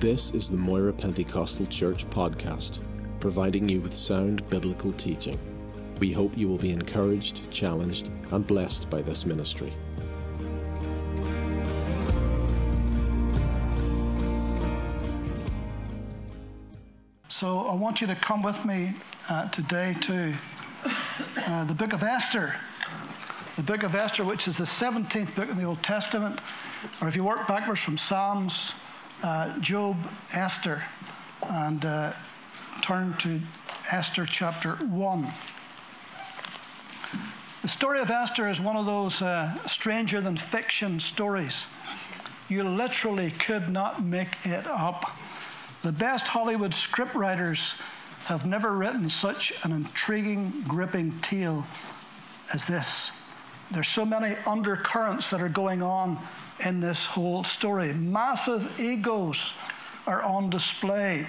This is the Moira Pentecostal Church podcast, providing you with sound biblical teaching. We hope you will be encouraged, challenged, and blessed by this ministry. So I want you to come with me uh, today to uh, the book of Esther. The book of Esther, which is the 17th book in the Old Testament, or if you work backwards from Psalms, uh, Job, Esther, and uh, turn to Esther chapter 1. The story of Esther is one of those uh, stranger than fiction stories. You literally could not make it up. The best Hollywood scriptwriters have never written such an intriguing, gripping tale as this. There's so many undercurrents that are going on in this whole story. Massive egos are on display.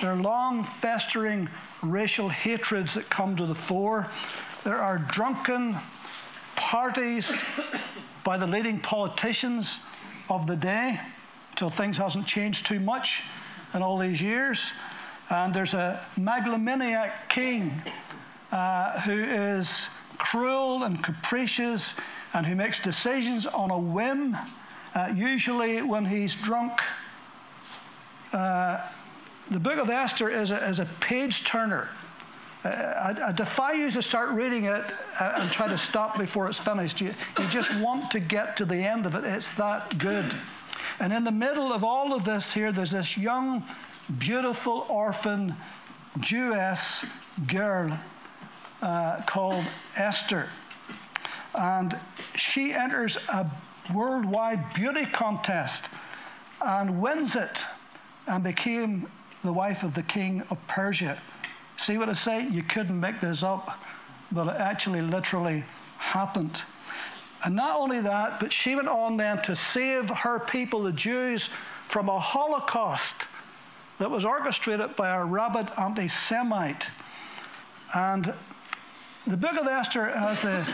There are long festering racial hatreds that come to the fore. There are drunken parties by the leading politicians of the day until things hasn't changed too much in all these years. And there's a megalomaniac king uh, who is cruel and capricious and who makes decisions on a whim, uh, usually when he's drunk. Uh, the book of Esther is a, is a page turner. Uh, I, I, defy you to start reading it uh, and try to stop before it's finished. You, you just want to get to the end of it. It's that good. And in the middle of all of this, here, there's this young, beautiful orphan Jewess girl uh, called Esther. And she enters a worldwide beauty contest and wins it and became the wife of the king of Persia. See what I say? You couldn't make this up, but it actually literally happened. And not only that, but she went on then to save her people, the Jews, from a Holocaust that was orchestrated by a rabid anti Semite. And the book of Esther has the,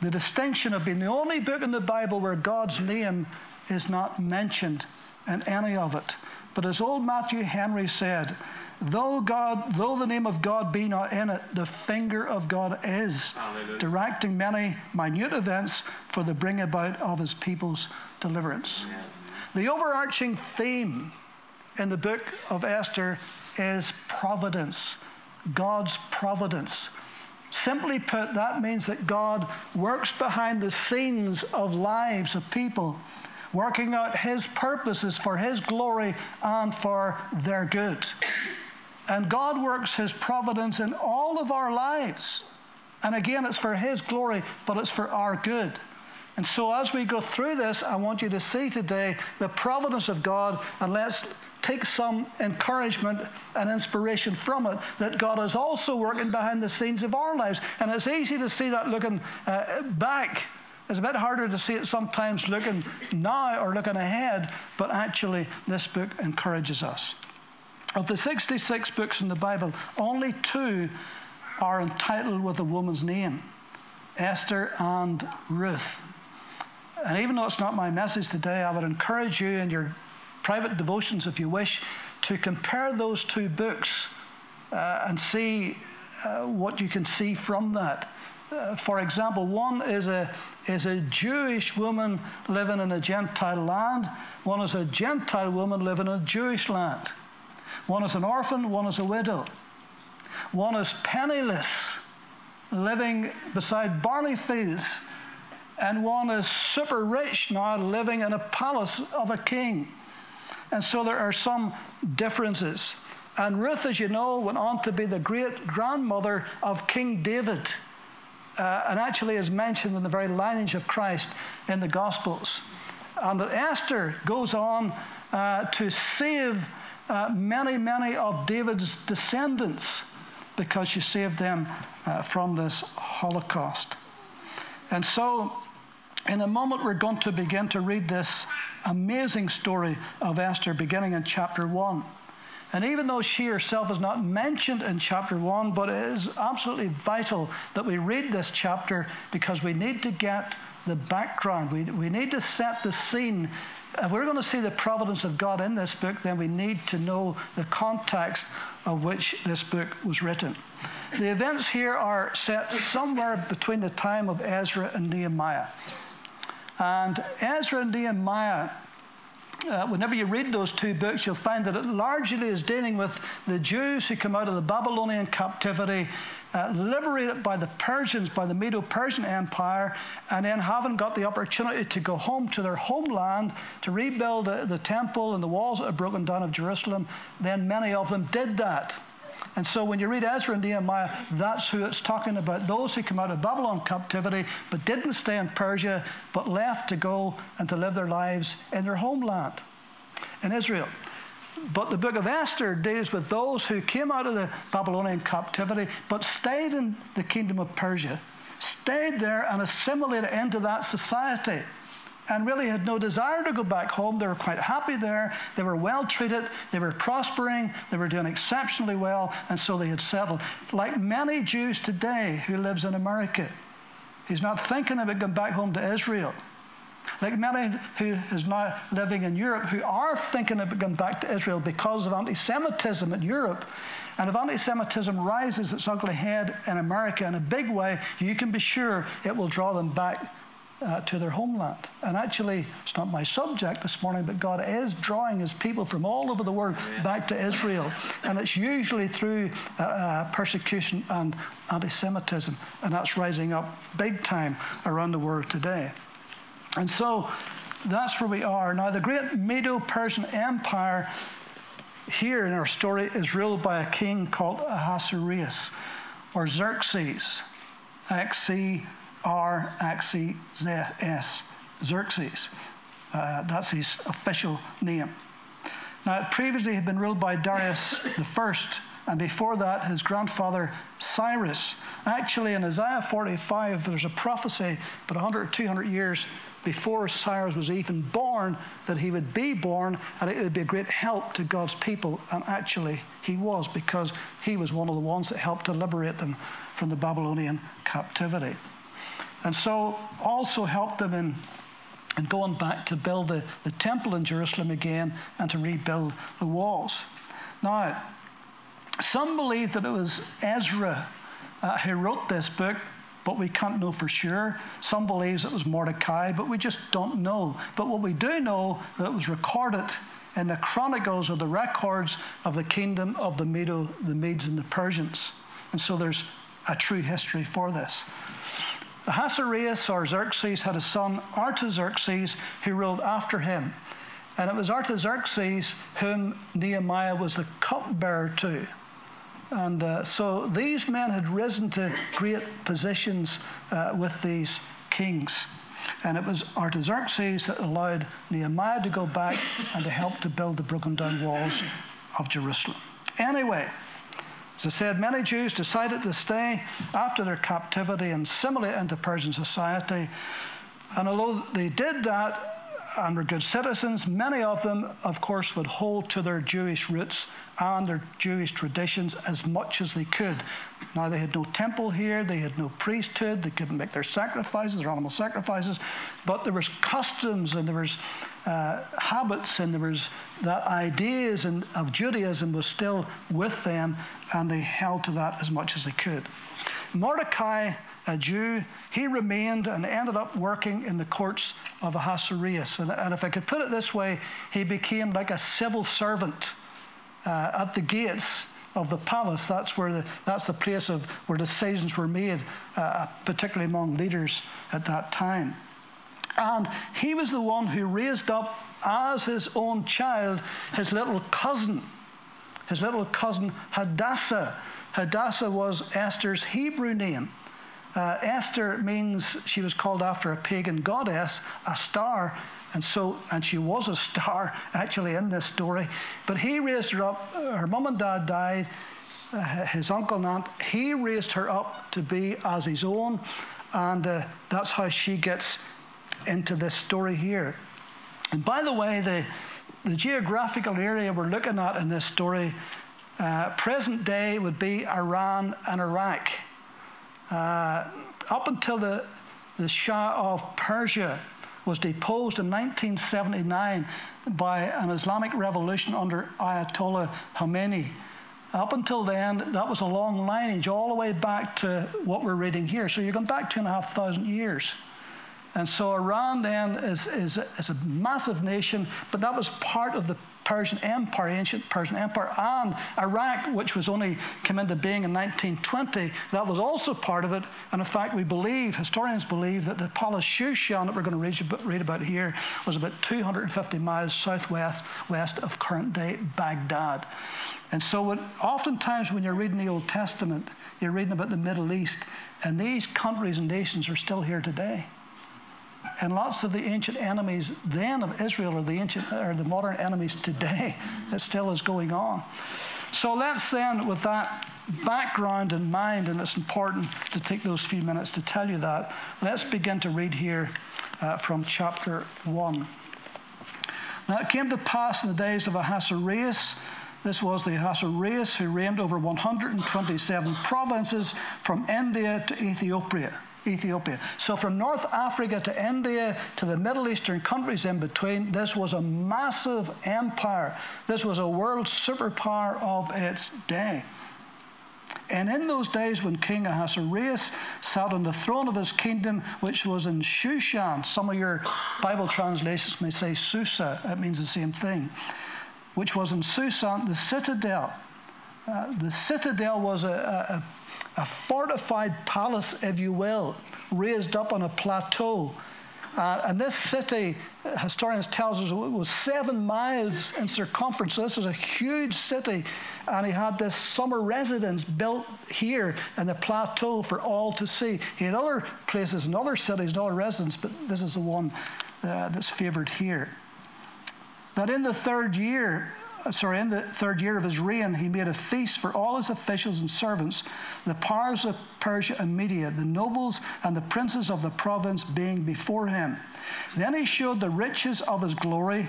the distinction of being the only book in the Bible where God's name is not mentioned in any of it. But as old Matthew Henry said, though God, though the name of God be not in it, the finger of God is, Hallelujah. directing many minute events for the bring about of his people's deliverance. The overarching theme in the book of Esther is providence, God's providence. Simply put, that means that God works behind the scenes of lives of people, working out His purposes for His glory and for their good. And God works His providence in all of our lives. And again, it's for His glory, but it's for our good. And so, as we go through this, I want you to see today the providence of God, and let's take some encouragement and inspiration from it that God is also working behind the scenes of our lives. And it's easy to see that looking uh, back. It's a bit harder to see it sometimes looking now or looking ahead, but actually, this book encourages us. Of the 66 books in the Bible, only two are entitled with a woman's name Esther and Ruth. And even though it's not my message today, I would encourage you in your private devotions, if you wish, to compare those two books uh, and see uh, what you can see from that. Uh, for example, one is a, is a Jewish woman living in a Gentile land, one is a Gentile woman living in a Jewish land. One is an orphan, one is a widow. One is penniless, living beside barley fields, and one is super rich now, living in a palace of a king. And so there are some differences. And Ruth, as you know, went on to be the great grandmother of King David, uh, and actually is mentioned in the very lineage of Christ in the Gospels. And that Esther goes on uh, to save uh, many, many of David's descendants because she saved them uh, from this Holocaust. And so, in a moment, we're going to begin to read this amazing story of Esther beginning in chapter 1. And even though she herself is not mentioned in chapter 1, but it is absolutely vital that we read this chapter because we need to get the background. We, we need to set the scene. If we're going to see the providence of God in this book, then we need to know the context of which this book was written. The events here are set somewhere between the time of Ezra and Nehemiah. And Ezra and Nehemiah uh, whenever you read those two books, you'll find that it largely is dealing with the Jews who come out of the Babylonian captivity, uh, liberated by the Persians, by the Medo Persian Empire, and then having got the opportunity to go home to their homeland to rebuild the, the temple and the walls that had broken down of Jerusalem, then many of them did that. And so when you read Ezra and Nehemiah, that's who it's talking about. Those who come out of Babylon captivity but didn't stay in Persia, but left to go and to live their lives in their homeland, in Israel. But the book of Esther deals with those who came out of the Babylonian captivity but stayed in the kingdom of Persia, stayed there and assimilated into that society and really had no desire to go back home. They were quite happy there. They were well treated. They were prospering. They were doing exceptionally well. And so they had settled. Like many Jews today who lives in America, he's not thinking about going back home to Israel. Like many who is now living in Europe who are thinking about going back to Israel because of anti Semitism in Europe. And if anti Semitism rises its ugly head in America in a big way, you can be sure it will draw them back uh, to their homeland. And actually, it's not my subject this morning, but God is drawing his people from all over the world back to Israel. And it's usually through uh, uh, persecution and anti Semitism. And that's rising up big time around the world today. And so that's where we are. Now, the great Medo Persian Empire here in our story is ruled by a king called Ahasuerus or Xerxes. XC R Axis S, Xerxes. Uh, that's his official name. Now, previously he had been ruled by Darius I, and before that, his grandfather Cyrus. Actually, in Isaiah 45, there's a prophecy about 100 or 200 years before Cyrus was even born that he would be born and it would be a great help to God's people. And actually, he was because he was one of the ones that helped to liberate them from the Babylonian captivity. And so also helped them in, in going back to build the, the temple in Jerusalem again and to rebuild the walls. Now, some believe that it was Ezra uh, who wrote this book, but we can't know for sure. Some believes it was Mordecai, but we just don't know. But what we do know that it was recorded in the chronicles or the records of the kingdom of the Medo, the Medes and the Persians. And so there's a true history for this. Ahasuerus or Xerxes had a son, Artaxerxes, who ruled after him. And it was Artaxerxes whom Nehemiah was the cupbearer to. And uh, so these men had risen to great positions uh, with these kings. And it was Artaxerxes that allowed Nehemiah to go back and to help to build the broken down walls of Jerusalem. Anyway, as I said, many Jews decided to stay after their captivity and assimilate into Persian society. And although they did that and were good citizens, many of them, of course, would hold to their Jewish roots and their Jewish traditions as much as they could. Now, they had no temple here, they had no priesthood, they couldn't make their sacrifices, their animal sacrifices, but there was customs and there was uh, habits and there was that ideas and, of Judaism was still with them and they held to that as much as they could. Mordecai, a Jew, he remained and ended up working in the courts of Ahasuerus. And, and if I could put it this way, he became like a civil servant uh, at the gates of the palace. That's where the, that's the place of where decisions were made, uh, particularly among leaders at that time. And he was the one who raised up as his own child his little cousin, his little cousin Hadassah. Hadassah was Esther's Hebrew name. Uh, Esther means she was called after a pagan goddess, a star, and so and she was a star actually in this story. But he raised her up. Her mum and dad died. Uh, his uncle and aunt. He raised her up to be as his own, and uh, that's how she gets into this story here. And by the way, the the geographical area we're looking at in this story, uh, present day would be Iran and Iraq. Uh, up until the, the Shah of Persia was deposed in 1979 by an Islamic revolution under Ayatollah Khomeini. Up until then, that was a long lineage all the way back to what we're reading here. So you're going back two and a half thousand years. And so Iran then is, is, is a massive nation, but that was part of the Persian Empire, ancient Persian Empire, and Iraq, which was only come into being in 1920, that was also part of it. And in fact, we believe, historians believe, that the palace Shushan that we're going to read, about here was about 250 miles southwest west of current day Baghdad. And so, oftentimes when you're reading the Old Testament, you're reading about the Middle East, and these countries and nations are still here today. And lots of the ancient enemies then of Israel are the ancient or the modern enemies today that still is going on. So let's then, with that background in mind, and it's important to take those few minutes to tell you that, let's begin to read here uh, from chapter 1. Now it came to pass in the days of Ahasuerus, this was the Ahasuerus who reigned over 127 provinces from India to Ethiopia. Ethiopia. So from North Africa to India to the Middle Eastern countries in between, this was a massive empire. This was a world superpower of its day. And in those days when King Ahasuerus sat on the throne of his kingdom, which was in Shushan, some of your Bible translations may say Susa, it means the same thing, which was in Shushan, the citadel. Uh, the citadel was a, a, a fortified palace, if you will, raised up on a plateau. Uh, and this city, historians tells us, was seven miles in circumference. So this was a huge city, and he had this summer residence built here in the plateau for all to see. He had other places and other cities and other residents, but this is the one uh, that's favoured here. That in the third year uh, Uh, sorry, in the third year of his reign, he made a feast for all his officials and servants, the powers of Persia and Media, the nobles and the princes of the province being before him. Then he showed the riches of his glory,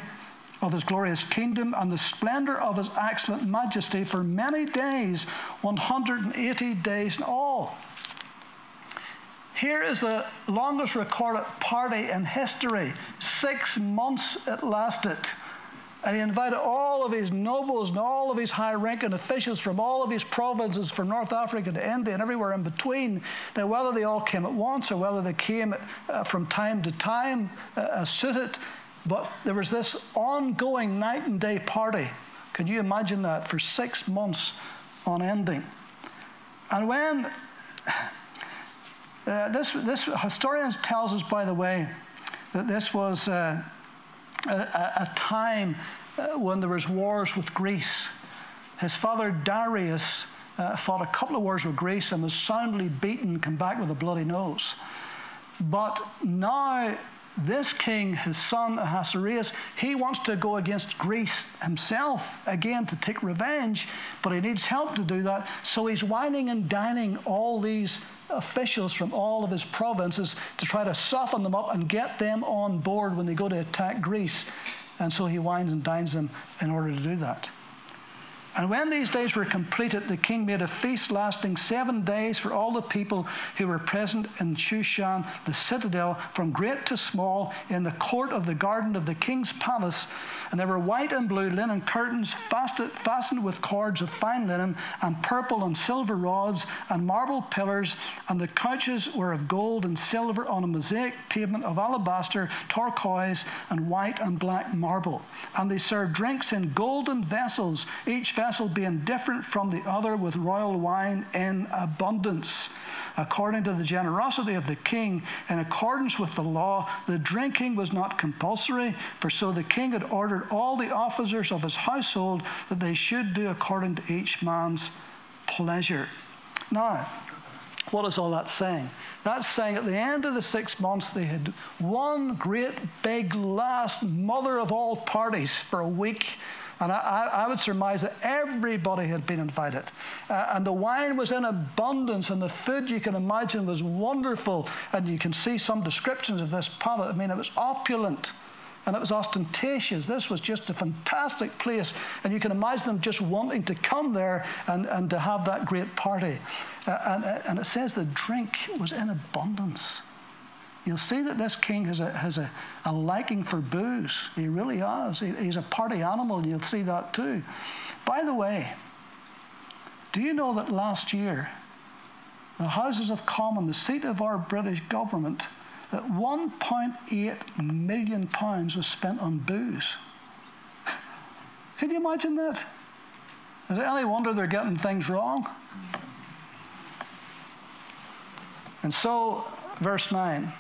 of his glorious kingdom, and the splendor of his excellent majesty for many days, 180 days in all. Here is the longest recorded party in history. Six months it lasted. And he invited all of his nobles and all of his high ranking officials from all of his provinces, from North Africa to India and everywhere in between. Now, whether they all came at once or whether they came uh, from time to time uh, as suited, but there was this ongoing night and day party. Can you imagine that for six months on ending? And when uh, this, this historians tells us, by the way, that this was. Uh, a, a time uh, when there was wars with Greece. His father Darius uh, fought a couple of wars with Greece and was soundly beaten, come back with a bloody nose. But now this king, his son Ahasuerus, he wants to go against Greece himself again to take revenge, but he needs help to do that. So he's wining and dining all these officials from all of his provinces to try to soften them up and get them on board when they go to attack Greece. And so he wines and dines them in order to do that. And when these days were completed, the king made a feast lasting seven days for all the people who were present in Shushan, the citadel, from great to small, in the court of the garden of the king's palace. And there were white and blue linen curtains fastened with cords of fine linen, and purple and silver rods, and marble pillars. And the couches were of gold and silver on a mosaic pavement of alabaster, turquoise, and white and black marble. And they served drinks in golden vessels, each vessel being different from the other with royal wine in abundance. According to the generosity of the king, in accordance with the law, the drinking was not compulsory, for so the king had ordered all the officers of his household that they should do according to each man's pleasure. Now, what is all that saying? That's saying at the end of the six months, they had one great big last mother of all parties for a week and I, I, would surmise that everybody had been invited. Uh, and the wine was in abundance, and the food you can imagine was wonderful. And you can see some descriptions of this palate. I mean, it was opulent. and it was ostentatious. This was just a fantastic place, and you can imagine them just wanting to come there and, and to have that great party. Uh, and, uh, and it says the drink was in abundance. You'll see that this king has a, has a, a liking for booze. He really has. He, he's a party animal, you'll see that too. By the way, do you know that last year, the Houses of Commons, the seat of our British government, that 1.8 million pounds was spent on booze. Can you imagine that? Is it any wonder they're getting things wrong? And so, verse 9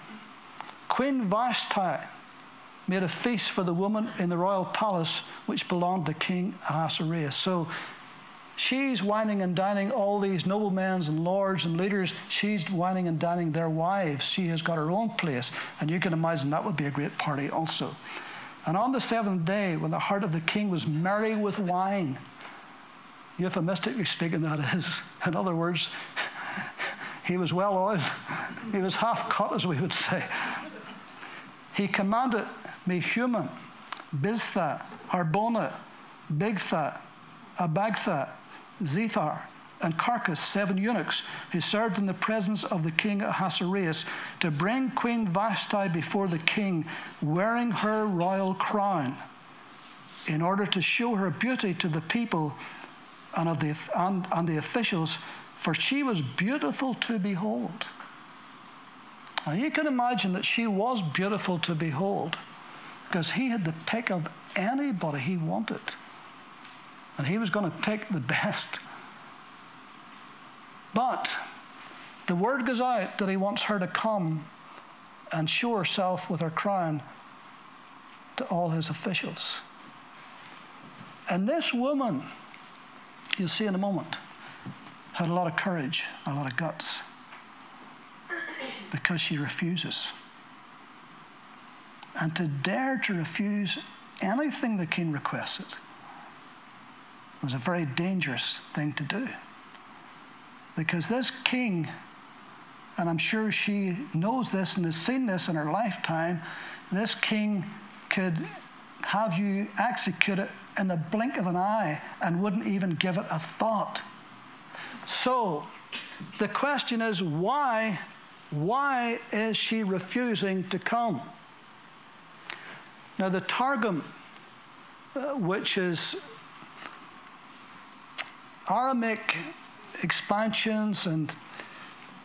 Queen Vashti made a feast for the woman in the royal palace which belonged to King Ahasuerus. So She's wining and dining all these noblemen and lords and leaders. She's wining and dining their wives. She has got her own place. And you can imagine that would be a great party also. And on the seventh day, when the heart of the king was merry with wine, euphemistically speaking, that is, in other words, he was well oiled, he was half cut, as we would say. He commanded Mehuman, Biztha, Harbona, Bigtha, Abagtha, Zethar, and Carkas, seven eunuchs, who served in the presence of the king Ahasuerus, to bring Queen Vashti before the king, wearing her royal crown, in order to show her beauty to the people and, of the, and, and the officials, for she was beautiful to behold. Now you can imagine that she was beautiful to behold because he had the pick of anybody he wanted. And he was going to pick the best. But the word goes out that he wants her to come and show herself with her crown to all his officials. And this woman, you'll see in a moment, had a lot of courage, a lot of guts, because she refuses. And to dare to refuse anything the king requested was a very dangerous thing to do. Because this king, and I'm sure she knows this and has seen this in her lifetime, this king could have you executed in the blink of an eye and wouldn't even give it a thought. So the question is why why is she refusing to come? Now the Targum uh, which is Aramaic expansions and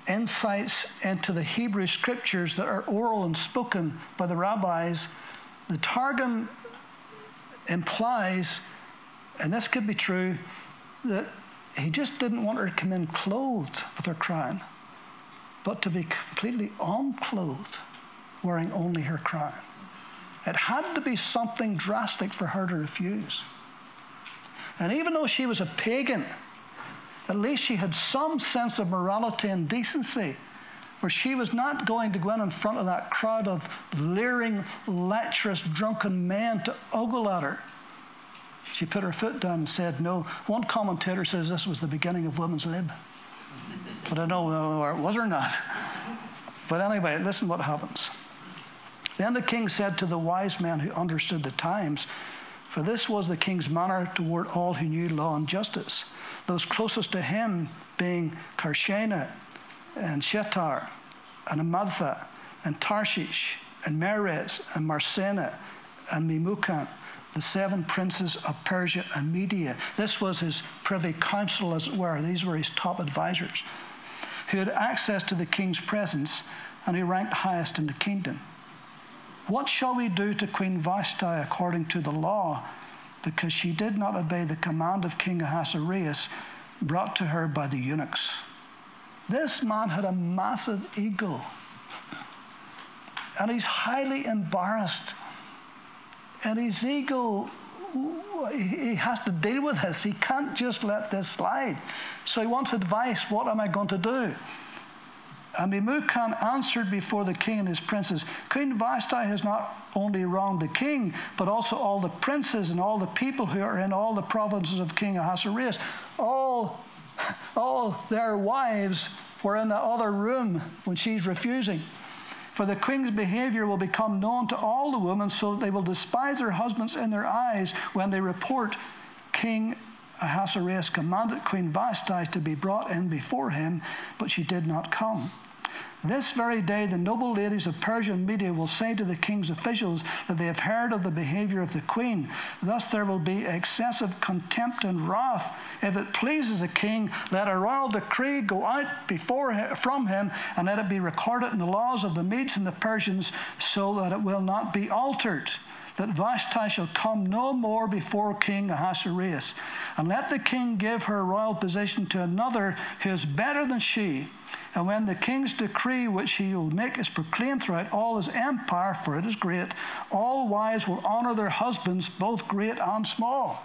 insights into the Hebrew scriptures that are oral and spoken by the rabbis, the Targum implies, and this could be true, that he just didn't want her to come in clothed with her crown, but to be completely unclothed, wearing only her crown. It had to be something drastic for her to refuse. And even though she was a pagan, at least she had some sense of morality and decency, where she was not going to go in in front of that crowd of leering, lecherous, drunken men to ogle at her. She put her foot down and said no. One commentator says this was the beginning of women's lib. But I don't know whether it was or not. But anyway, listen what happens. Then the king said to the wise men who understood the times, for this was the king's manner toward all who knew law and justice, those closest to him being Carshena and Shethar and Amadtha and Tarshish and Meres and Marsena and Memucan, the seven princes of Persia and Media. This was his privy council, as it were. These were his top advisors, who had access to the king's presence and who ranked highest in the kingdom. What shall we do to Queen Vashti according to the law? Because she did not obey the command of King Ahasuerus brought to her by the eunuchs. This man had a massive ego. And he's highly embarrassed. And his ego, he has to deal with this. He can't just let this slide. So he wants advice. What am I going to do? And Memucan answered before the king and his princes Queen Vashti has not only wronged the king, but also all the princes and all the people who are in all the provinces of King Ahasuerus. All, all their wives were in the other room when she's refusing. For the queen's behavior will become known to all the women, so that they will despise their husbands in their eyes when they report King Ahasuerus commanded Queen Vashti to be brought in before him, but she did not come. This very day, the noble ladies of Persia and Media will say to the king's officials that they have heard of the behavior of the queen. Thus, there will be excessive contempt and wrath. If it pleases the king, let a royal decree go out before from him, and let it be recorded in the laws of the Medes and the Persians, so that it will not be altered that Vashti shall come no more before King Ahasuerus. And let the king give her royal position to another who is better than she and when the king's decree, which he will make, is proclaimed throughout all his empire, for it is great, all wives will honor their husbands, both great and small.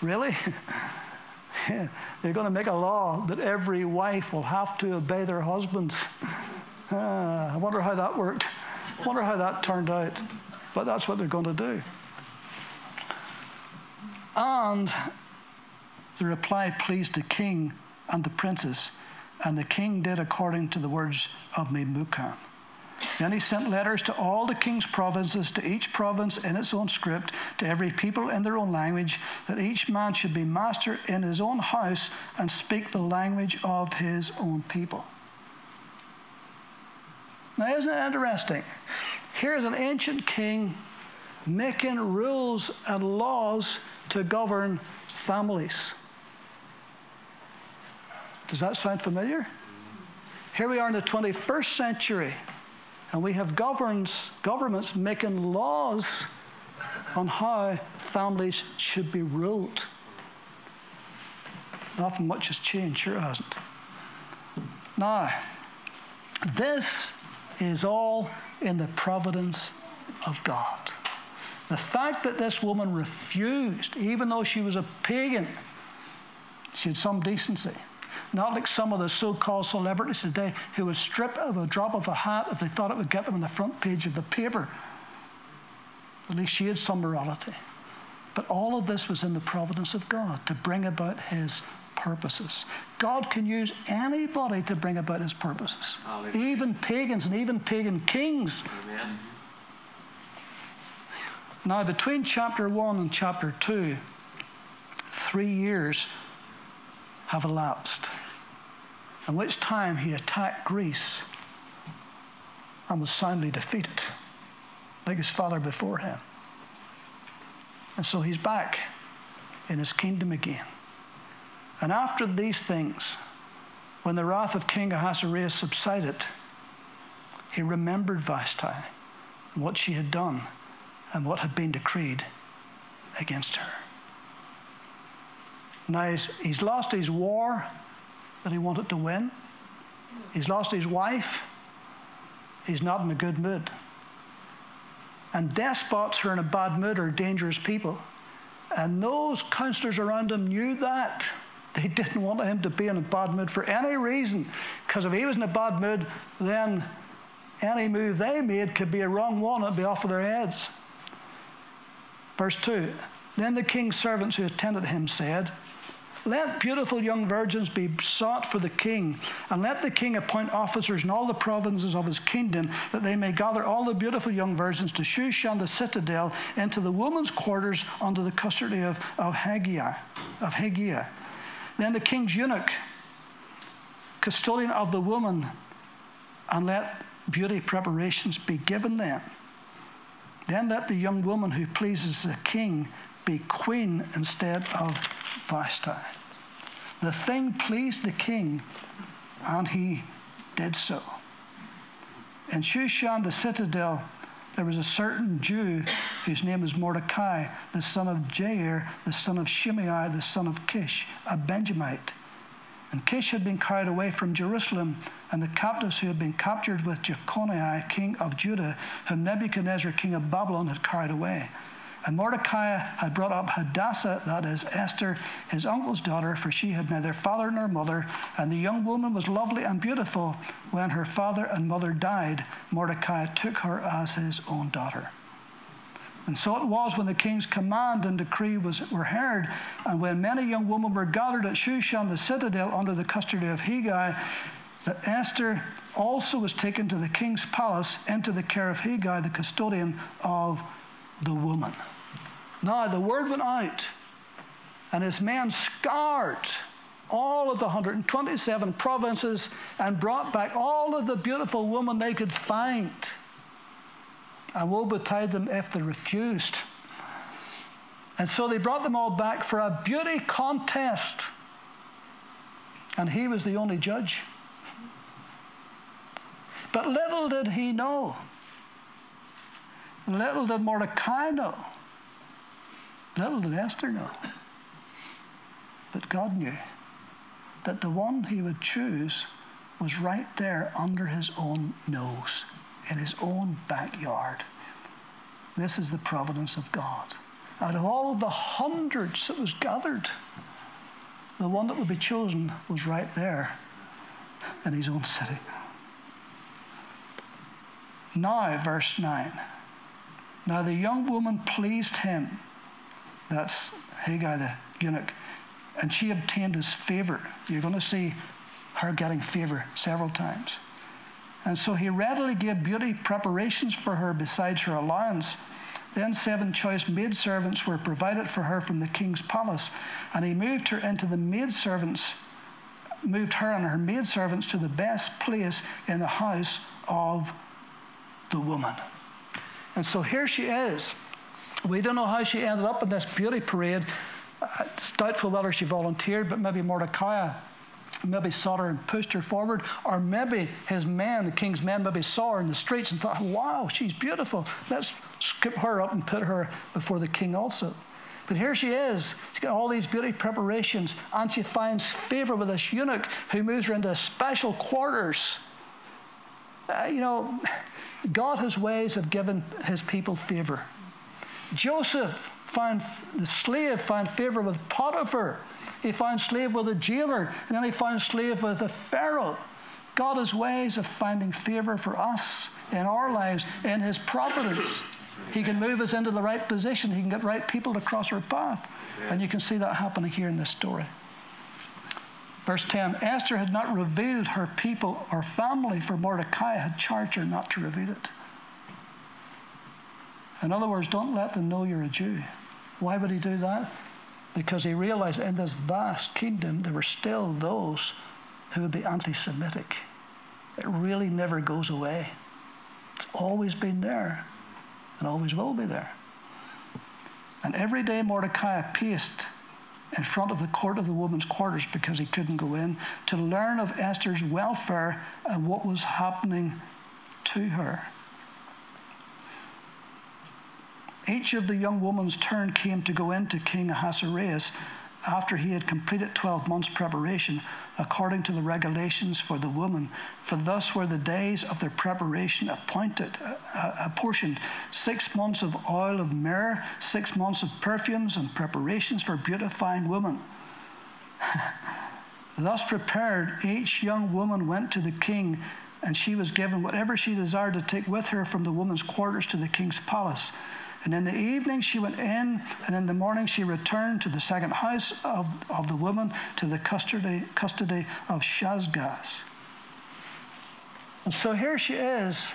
Really? They're going to make a law that every wife will have to obey their husbands. Uh, I wonder how that worked. I wonder how that turned out. But that's what they're going to do. And the reply pleased the king and the princess and the king did according to the words of Memucan. Then he sent letters to all the king's provinces, to each province in its own script, to every people in their own language, that each man should be master in his own house and speak the language of his own people. Now, isn't it interesting? Here's an ancient king making rules and laws to govern families. Does that sound familiar? Here we are in the 21st century, and we have governs, governments making laws on how families should be ruled. Nothing much has changed, sure hasn't. Now, this is all in the providence of God. The fact that this woman refused, even though she was a pagan, she had some decency not like some of the so called celebrities today who would strip of a drop of a hat if they thought it would get them on the front page of the paper. At least she had some morality. But all of this was in the providence of God to bring about His purposes. God can use anybody to bring about His purposes, Hallelujah. even pagans and even pagan kings. Amen. Now, between chapter 1 and chapter 2, three years have elapsed, in which time he attacked Greece and was soundly defeated, like his father before him. And so he's back in his kingdom again. And after these things, when the wrath of King Ahasuerus subsided, he remembered Vashti and what she had done and what had been decreed against her. Now he's, he's lost his war that he wanted to win. He's lost his wife. He's not in a good mood. And despots who are in a bad mood are dangerous people. And those counselors around him knew that. They didn't want him to be in a bad mood for any reason. Because if he was in a bad mood, then any move they made could be a wrong one and be off of their heads. Verse 2 Then the king's servants who attended him said, let beautiful young virgins be sought for the king, and let the king appoint officers in all the provinces of his kingdom, that they may gather all the beautiful young virgins to Shushan the citadel into the women's quarters under the custody of, of. Of Hegai. Then the king's eunuch, custodian of the woman, and let beauty preparations be given them. Then let the young woman who pleases the king be queen instead of Vashti. The thing pleased the king, and he did so. In Shushan, the citadel, there was a certain Jew whose name was Mordecai, the son of Jair, the son of Shimei, the son of Kish, a Benjamite. And Kish had been carried away from Jerusalem, and the captives who had been captured with Jeconiah, king of Judah, whom Nebuchadnezzar, king of Babylon, had carried away. And Mordecai had brought up Hadassah, that is Esther, his uncle's daughter, for she had neither father nor mother. And the young woman was lovely and beautiful. When her father and mother died, Mordecai took her as his own daughter. And so it was when the king's command and decree was, were heard, and when many young women were gathered at Shushan, the citadel, under the custody of Hegai, that Esther also was taken to the king's palace into the care of Hegai, the custodian of the woman. Now the word went out, and his men scoured all of the 127 provinces and brought back all of the beautiful women they could find. And woe betide them if they refused. And so they brought them all back for a beauty contest. And he was the only judge. But little did he know, little did Mordecai know, little did Esther know. But God knew that the one he would choose was right there under his own nose, in his own backyard. This is the providence of God. Out of all of the hundreds that was gathered, the one that would be chosen was right there in his own city. Now, verse 9. Now the young woman pleased him. That's Hegai the eunuch. And she obtained his favor. You're going to see her getting favor several times. And so he readily gave beauty preparations for her besides her allowance. Then seven choice maidservants were provided for her from the king's palace, and he moved her into the maidservants, moved her and her maidservants to the best place in the house of the woman. And so here she is. We don't know how she ended up in this beauty parade. It's doubtful whether she volunteered, but maybe Mordecai maybe saw her and pushed her forward, or maybe his men, the king's men, maybe saw her in the streets and thought, wow, she's beautiful. Let's scoop her up and put her before the king also. But here she is. She's got all these beauty preparations, and she finds favor with this eunuch who moves her into special quarters. Uh, you know, God has ways of giving his people favor. Joseph found the slave found favor with Potiphar. He found slave with a jailer, and then he found slave with a pharaoh. God has ways of finding favor for us in our lives in his providence. He can move us into the right position. He can get right people to cross our path. And you can see that happening here in this story. Verse 10 Esther had not revealed her people or family, for Mordecai had charged her not to reveal it. In other words, don't let them know you're a Jew. Why would he do that? Because he realized in this vast kingdom there were still those who would be anti Semitic. It really never goes away. It's always been there and always will be there. And every day Mordecai paced in front of the court of the women's quarters because he couldn't go in to learn of Esther's welfare and what was happening to her. Each of the young woman's turn came to go into King Ahasuerus after he had completed 12 months' preparation, according to the regulations for the woman. For thus were the days of their preparation appointed, uh, uh, apportioned six months of oil of myrrh, six months of perfumes, and preparations for beautifying women. thus prepared, each young woman went to the king, and she was given whatever she desired to take with her from the woman's quarters to the king's palace. And in the evening she went in, and in the morning she returned to the second house of, of the woman to the custody, custody of Shaashgaz. And so here she is,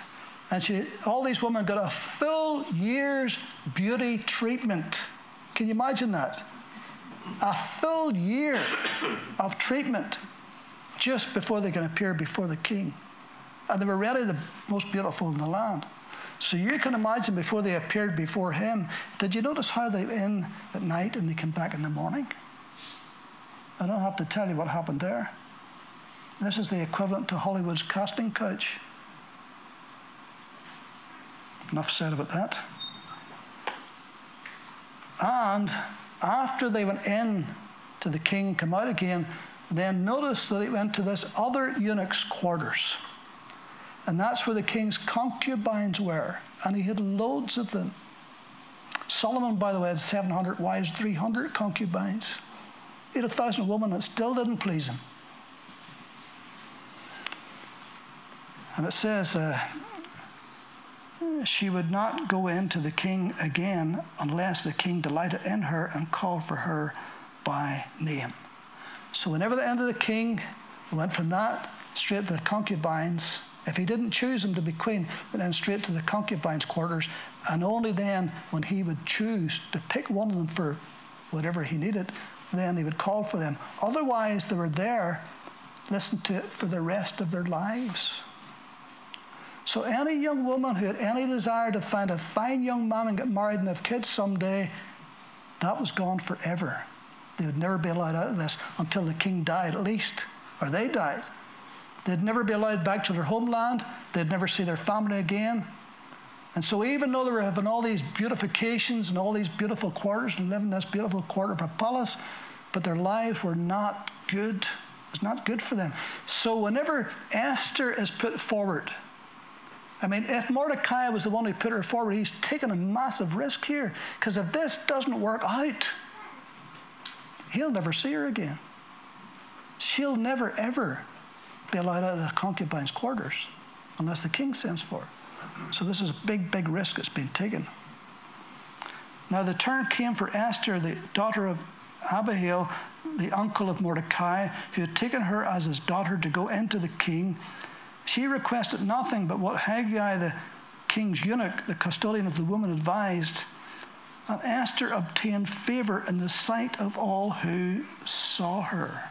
and she, all these women got a full year's beauty treatment. Can you imagine that? A full year of treatment just before they can appear before the king. And they were really the most beautiful in the land. So you can imagine before they appeared before him, did you notice how they in at night and they came back in the morning? I don't have to tell you what happened there. This is the equivalent to Hollywood's casting couch. Enough said about that. And after they went in to the king and come out again, then notice that they went to this other eunuch's quarters. And that's where the king's concubines were. And he had loads of them. Solomon, by the way, had 700 wives, 300 concubines. He had a thousand women that still didn't please him. And it says, uh, she would not go in to the king again unless the king delighted in her and called for her by name. So whenever they entered the king, they went from that straight to the concubines. If he didn't choose them to be queen, went then straight to the concubines' quarters, and only then, when he would choose to pick one of them for whatever he needed, then he would call for them. Otherwise, they were there, listen to it, for the rest of their lives. So, any young woman who had any desire to find a fine young man and get married and have kids someday, that was gone forever. They would never be allowed out of this until the king died, at least, or they died. They'd never be allowed back to their homeland. They'd never see their family again. And so, even though they were having all these beautifications and all these beautiful quarters and living in this beautiful quarter of a palace, but their lives were not good. It was not good for them. So, whenever Esther is put forward, I mean, if Mordecai was the one who put her forward, he's taking a massive risk here. Because if this doesn't work out, he'll never see her again. She'll never, ever be allowed out of the concubine's quarters unless the king sends for her. So this is a big, big risk that's been taken. Now the turn came for Esther, the daughter of Abihail, the uncle of Mordecai, who had taken her as his daughter to go into the king. She requested nothing but what Hegai, the king's eunuch, the custodian of the woman, advised. And Esther obtained favor in the sight of all who saw her.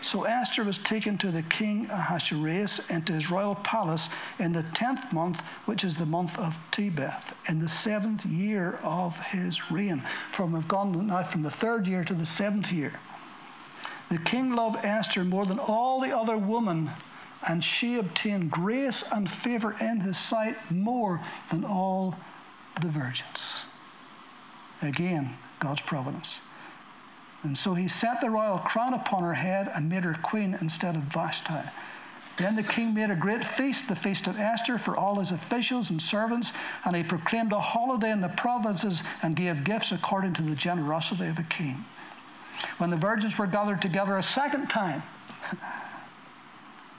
So Esther was taken to the king Ahasuerus and to his royal palace in the tenth month, which is the month of Tebeth, in the seventh year of his reign. From we've gone now from the third year to the seventh year. The king loved Esther more than all the other women, and she obtained grace and favor in his sight more than all the virgins. Again, God's providence. And so he set the royal crown upon her head and made her queen instead of Vashti. Then the king made a great feast, the feast of Esther, for all his officials and servants, and he proclaimed a holiday in the provinces and gave gifts according to the generosity of a king. When the virgins were gathered together a second time,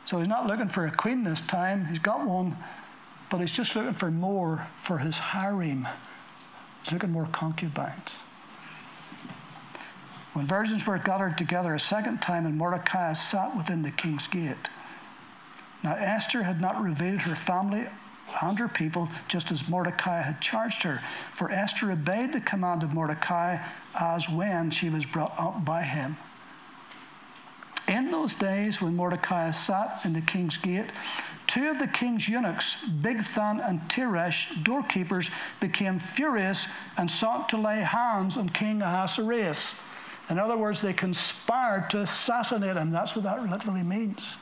so he's not looking for a queen this time, he's got one, but he's just looking for more for his harem. He's looking for more concubines. When virgins were gathered together a second time, and Mordecai sat within the king's gate. Now Esther had not revealed her family and her people, just as Mordecai had charged her. For Esther obeyed the command of Mordecai as when she was brought up by him. In those days, when Mordecai sat in the king's gate, two of the king's eunuchs, Bigthan and Teresh, doorkeepers, became furious and sought to lay hands on King Ahasuerus. In other words, they conspired to assassinate him. That's what that literally means.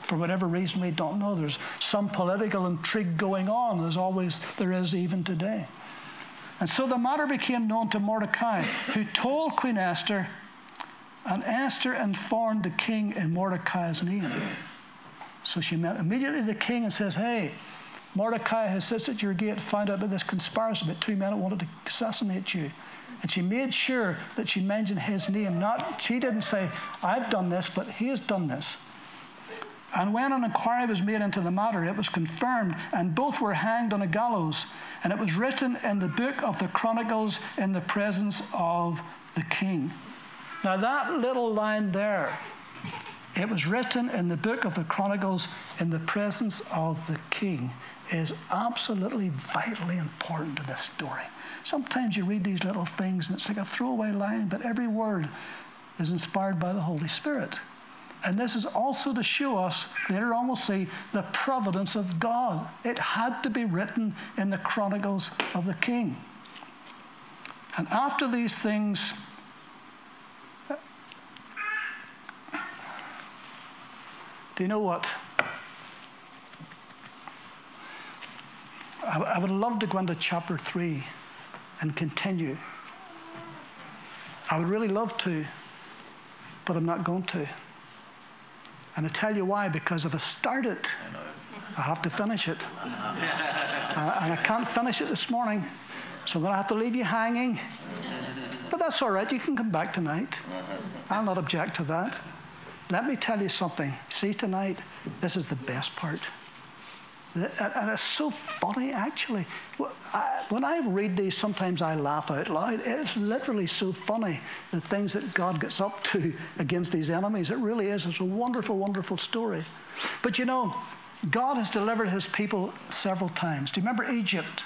For whatever reason we don't know, there's some political intrigue going on, as always there is even today. And so the matter became known to Mordecai, who told Queen Esther, and Esther informed the king in Mordecai's name. So she met immediately the king and says, Hey, Mordecai has sits at your gate, found out about this conspiracy about two men that wanted to assassinate you. And she made sure that she mentioned his name. Not she didn't say, I've done this, but he has done this. And when an inquiry was made into the matter, it was confirmed, and both were hanged on a gallows. And it was written in the book of the Chronicles in the presence of the king. Now, that little line there, it was written in the book of the Chronicles in the presence of the king, is absolutely vitally important to this story. Sometimes you read these little things and it's like a throwaway line, but every word is inspired by the Holy Spirit. And this is also to show us, later on we'll see, the providence of God. It had to be written in the Chronicles of the King. And after these things, do you know what? I, would love to go into chapter 3 and continue. I would really love to, but I'm not going to. And I tell you why, because if I start it, I have to finish it. Uh, and I can't finish it this morning, so I'm going to have to leave you hanging. But that's all right, you can come back tonight. I'll not object to that. Let me tell you something. See, tonight, this is the best part. And it's so funny, actually. When I read these, sometimes I laugh out loud. It's literally so funny, the things that God gets up to against his enemies. It really is. It's a wonderful, wonderful story. But you know, God has delivered his people several times. Do you remember Egypt?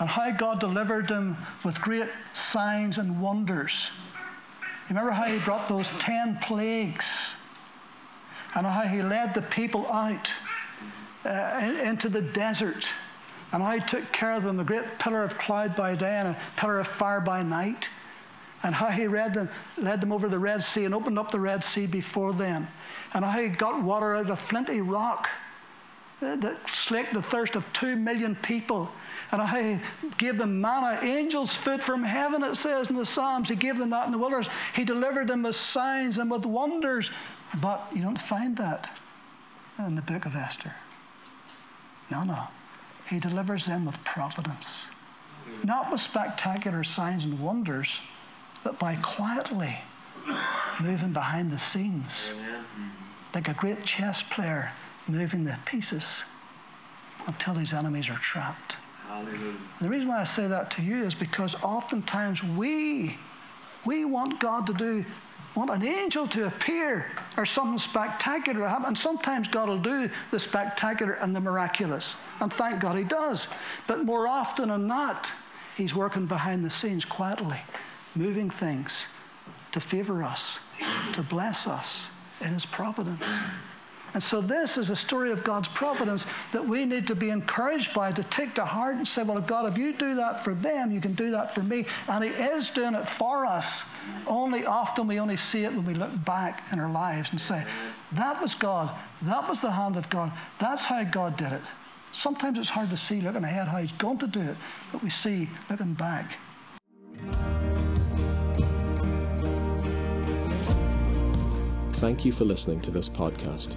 And how God delivered them with great signs and wonders. You remember how he brought those ten plagues and how he led the people out uh, into the desert. And I took care of them, a great pillar of cloud by day and a pillar of fire by night. And how he them, led them over the Red Sea and opened up the Red Sea before them. And how he got water out of flinty rock that slaked the thirst of two million people. And how he gave them manna, angels' food from heaven, it says in the Psalms. He gave them that in the wilderness. He delivered them with signs and with wonders. But you don't find that in the book of Esther. No, no. He delivers them with providence. Not with spectacular signs and wonders, but by quietly moving behind the scenes. Like a great chess player moving the pieces until his enemies are trapped. The reason why I say that to you is because oftentimes we we want God to do want an angel to appear or something spectacular to happen. And sometimes God will do the spectacular and the miraculous. And thank God He does. But more often than not, He's working behind the scenes quietly, moving things to favor us, to bless us in His providence. And so, this is a story of God's providence that we need to be encouraged by, to take to heart and say, Well, God, if you do that for them, you can do that for me. And He is doing it for us. Only often we only see it when we look back in our lives and say, That was God. That was the hand of God. That's how God did it. Sometimes it's hard to see looking ahead how He's going to do it, but we see looking back. Thank you for listening to this podcast.